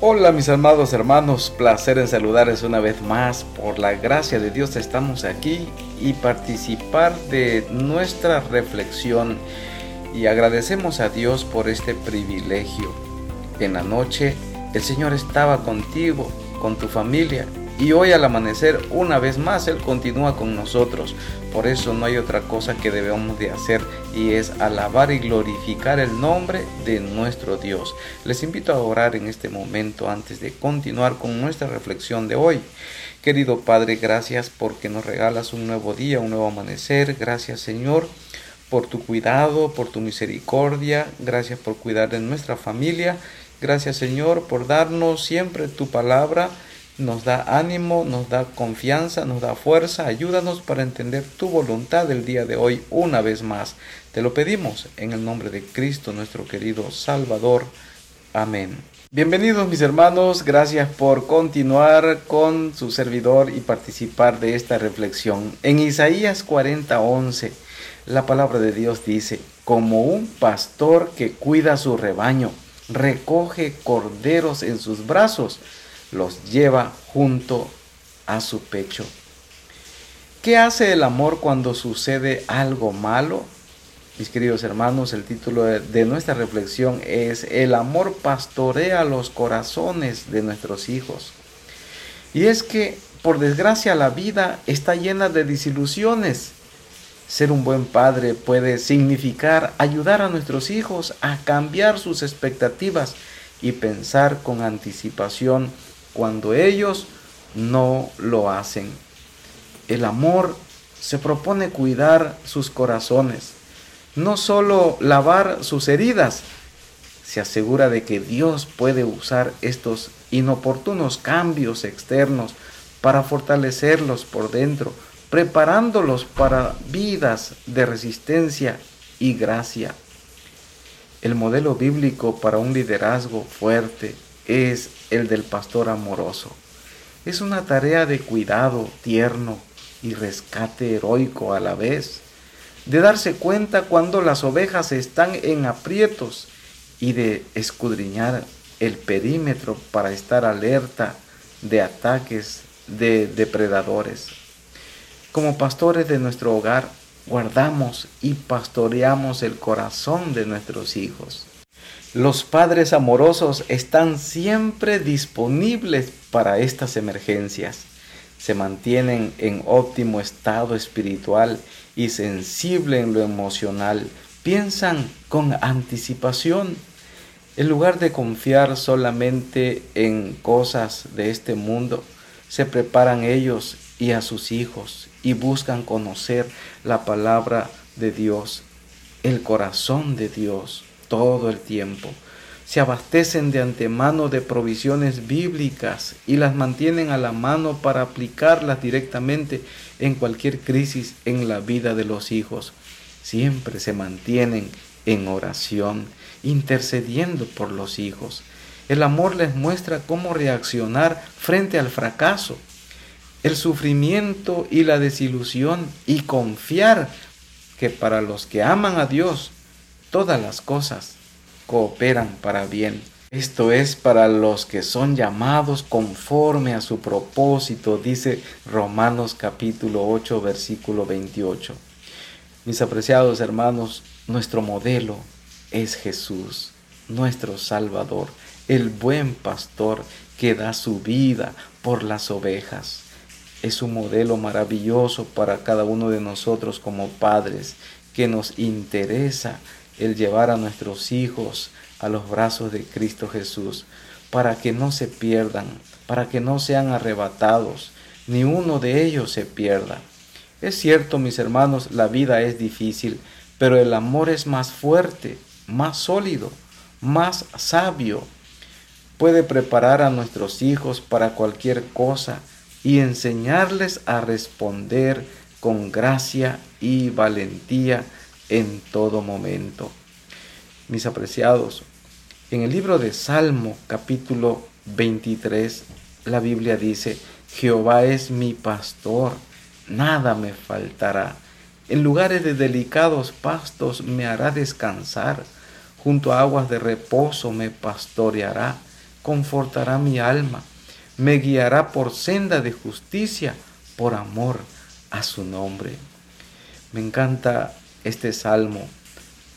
Hola mis amados hermanos, placer en saludarles una vez más. Por la gracia de Dios estamos aquí y participar de nuestra reflexión y agradecemos a Dios por este privilegio. En la noche el Señor estaba contigo, con tu familia y hoy al amanecer, una vez más, Él continúa con nosotros. Por eso no hay otra cosa que debemos de hacer y es alabar y glorificar el nombre de nuestro Dios. Les invito a orar en este momento antes de continuar con nuestra reflexión de hoy. Querido Padre, gracias porque nos regalas un nuevo día, un nuevo amanecer. Gracias Señor por tu cuidado, por tu misericordia. Gracias por cuidar de nuestra familia. Gracias Señor por darnos siempre tu palabra nos da ánimo, nos da confianza, nos da fuerza. Ayúdanos para entender tu voluntad el día de hoy una vez más. Te lo pedimos en el nombre de Cristo, nuestro querido Salvador. Amén. Bienvenidos mis hermanos, gracias por continuar con su servidor y participar de esta reflexión. En Isaías 40:11, la palabra de Dios dice, como un pastor que cuida su rebaño, recoge corderos en sus brazos, los lleva junto a su pecho. ¿Qué hace el amor cuando sucede algo malo? Mis queridos hermanos, el título de nuestra reflexión es El amor pastorea los corazones de nuestros hijos. Y es que, por desgracia, la vida está llena de desilusiones. Ser un buen padre puede significar ayudar a nuestros hijos a cambiar sus expectativas y pensar con anticipación cuando ellos no lo hacen. El amor se propone cuidar sus corazones, no solo lavar sus heridas, se asegura de que Dios puede usar estos inoportunos cambios externos para fortalecerlos por dentro, preparándolos para vidas de resistencia y gracia. El modelo bíblico para un liderazgo fuerte, es el del pastor amoroso. Es una tarea de cuidado tierno y rescate heroico a la vez, de darse cuenta cuando las ovejas están en aprietos y de escudriñar el perímetro para estar alerta de ataques de depredadores. Como pastores de nuestro hogar, guardamos y pastoreamos el corazón de nuestros hijos. Los padres amorosos están siempre disponibles para estas emergencias. Se mantienen en óptimo estado espiritual y sensible en lo emocional. Piensan con anticipación. En lugar de confiar solamente en cosas de este mundo, se preparan ellos y a sus hijos y buscan conocer la palabra de Dios, el corazón de Dios todo el tiempo. Se abastecen de antemano de provisiones bíblicas y las mantienen a la mano para aplicarlas directamente en cualquier crisis en la vida de los hijos. Siempre se mantienen en oración, intercediendo por los hijos. El amor les muestra cómo reaccionar frente al fracaso, el sufrimiento y la desilusión y confiar que para los que aman a Dios todas las cosas cooperan para bien. Esto es para los que son llamados conforme a su propósito, dice Romanos capítulo 8 versículo 28. Mis apreciados hermanos, nuestro modelo es Jesús, nuestro Salvador, el buen pastor que da su vida por las ovejas. Es un modelo maravilloso para cada uno de nosotros como padres que nos interesa el llevar a nuestros hijos a los brazos de Cristo Jesús, para que no se pierdan, para que no sean arrebatados, ni uno de ellos se pierda. Es cierto, mis hermanos, la vida es difícil, pero el amor es más fuerte, más sólido, más sabio. Puede preparar a nuestros hijos para cualquier cosa y enseñarles a responder con gracia y valentía en todo momento. Mis apreciados, en el libro de Salmo capítulo 23, la Biblia dice, Jehová es mi pastor, nada me faltará. En lugares de delicados pastos me hará descansar, junto a aguas de reposo me pastoreará, confortará mi alma, me guiará por senda de justicia, por amor a su nombre. Me encanta este salmo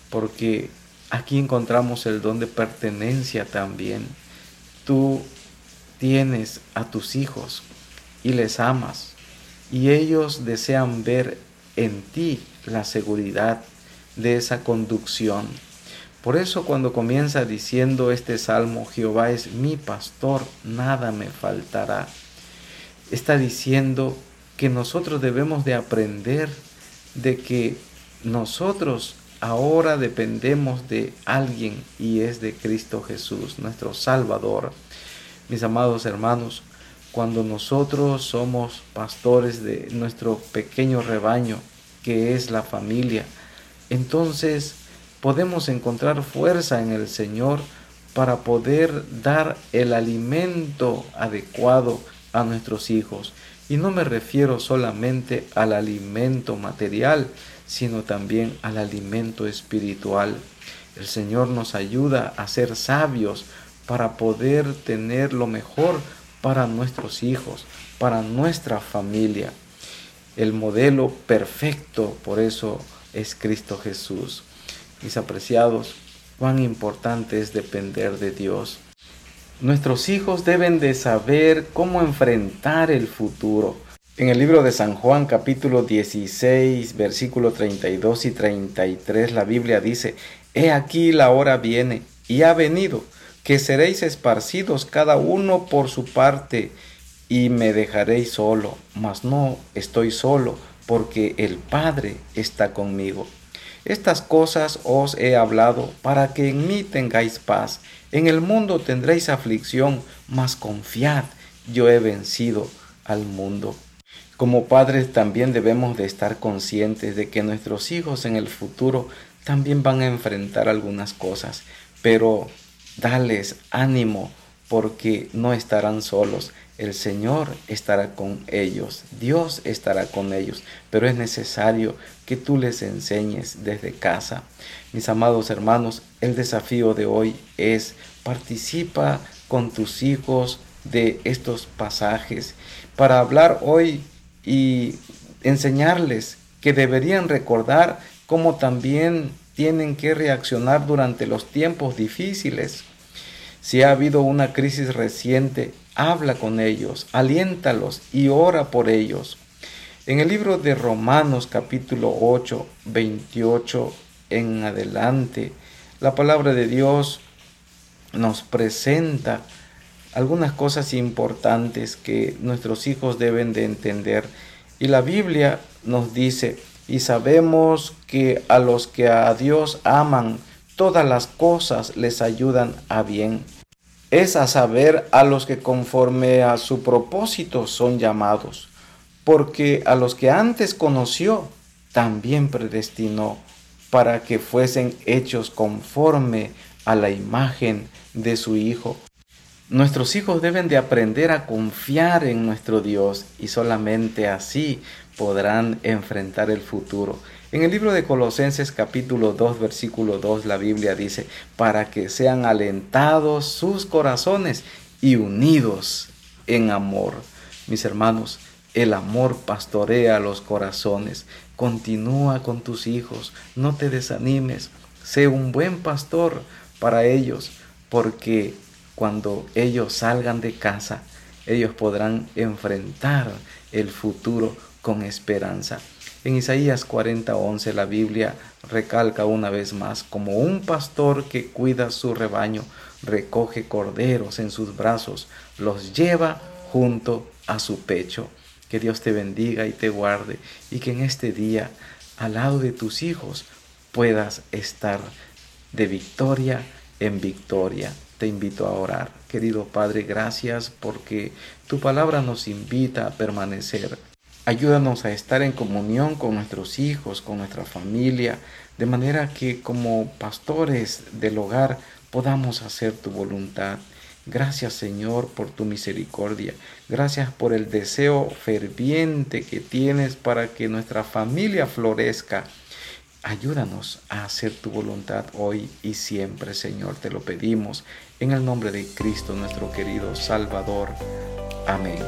porque aquí encontramos el don de pertenencia también. Tú tienes a tus hijos y les amas y ellos desean ver en ti la seguridad de esa conducción. Por eso cuando comienza diciendo este salmo, Jehová es mi pastor, nada me faltará, está diciendo que nosotros debemos de aprender de que nosotros ahora dependemos de alguien y es de Cristo Jesús, nuestro Salvador. Mis amados hermanos, cuando nosotros somos pastores de nuestro pequeño rebaño, que es la familia, entonces podemos encontrar fuerza en el Señor para poder dar el alimento adecuado a nuestros hijos. Y no me refiero solamente al alimento material, sino también al alimento espiritual. El Señor nos ayuda a ser sabios para poder tener lo mejor para nuestros hijos, para nuestra familia. El modelo perfecto, por eso, es Cristo Jesús. Mis apreciados, cuán importante es depender de Dios. Nuestros hijos deben de saber cómo enfrentar el futuro. En el libro de San Juan capítulo 16 versículo 32 y 33 la Biblia dice, He aquí la hora viene y ha venido, que seréis esparcidos cada uno por su parte y me dejaréis solo, mas no estoy solo, porque el Padre está conmigo. Estas cosas os he hablado para que en mí tengáis paz. En el mundo tendréis aflicción, mas confiad, yo he vencido al mundo. Como padres también debemos de estar conscientes de que nuestros hijos en el futuro también van a enfrentar algunas cosas, pero dales ánimo porque no estarán solos. El Señor estará con ellos, Dios estará con ellos, pero es necesario que tú les enseñes desde casa. Mis amados hermanos, el desafío de hoy es participa con tus hijos de estos pasajes para hablar hoy y enseñarles que deberían recordar cómo también tienen que reaccionar durante los tiempos difíciles. Si ha habido una crisis reciente, habla con ellos, aliéntalos y ora por ellos. En el libro de Romanos capítulo 8, 28 en adelante, la palabra de Dios nos presenta algunas cosas importantes que nuestros hijos deben de entender. Y la Biblia nos dice, y sabemos que a los que a Dios aman, todas las cosas les ayudan a bien es a saber a los que conforme a su propósito son llamados, porque a los que antes conoció, también predestinó para que fuesen hechos conforme a la imagen de su Hijo. Nuestros hijos deben de aprender a confiar en nuestro Dios y solamente así podrán enfrentar el futuro. En el libro de Colosenses capítulo 2 versículo 2 la Biblia dice, para que sean alentados sus corazones y unidos en amor. Mis hermanos, el amor pastorea los corazones. Continúa con tus hijos, no te desanimes. Sé un buen pastor para ellos, porque cuando ellos salgan de casa, ellos podrán enfrentar el futuro con esperanza. En Isaías 40:11 la Biblia recalca una vez más, como un pastor que cuida su rebaño, recoge corderos en sus brazos, los lleva junto a su pecho. Que Dios te bendiga y te guarde y que en este día, al lado de tus hijos, puedas estar de victoria en victoria. Te invito a orar. Querido Padre, gracias porque tu palabra nos invita a permanecer Ayúdanos a estar en comunión con nuestros hijos, con nuestra familia, de manera que como pastores del hogar podamos hacer tu voluntad. Gracias Señor por tu misericordia. Gracias por el deseo ferviente que tienes para que nuestra familia florezca Ayúdanos a hacer tu voluntad hoy y siempre, Señor, te lo pedimos en el nombre de Cristo, nuestro querido Salvador. Amén.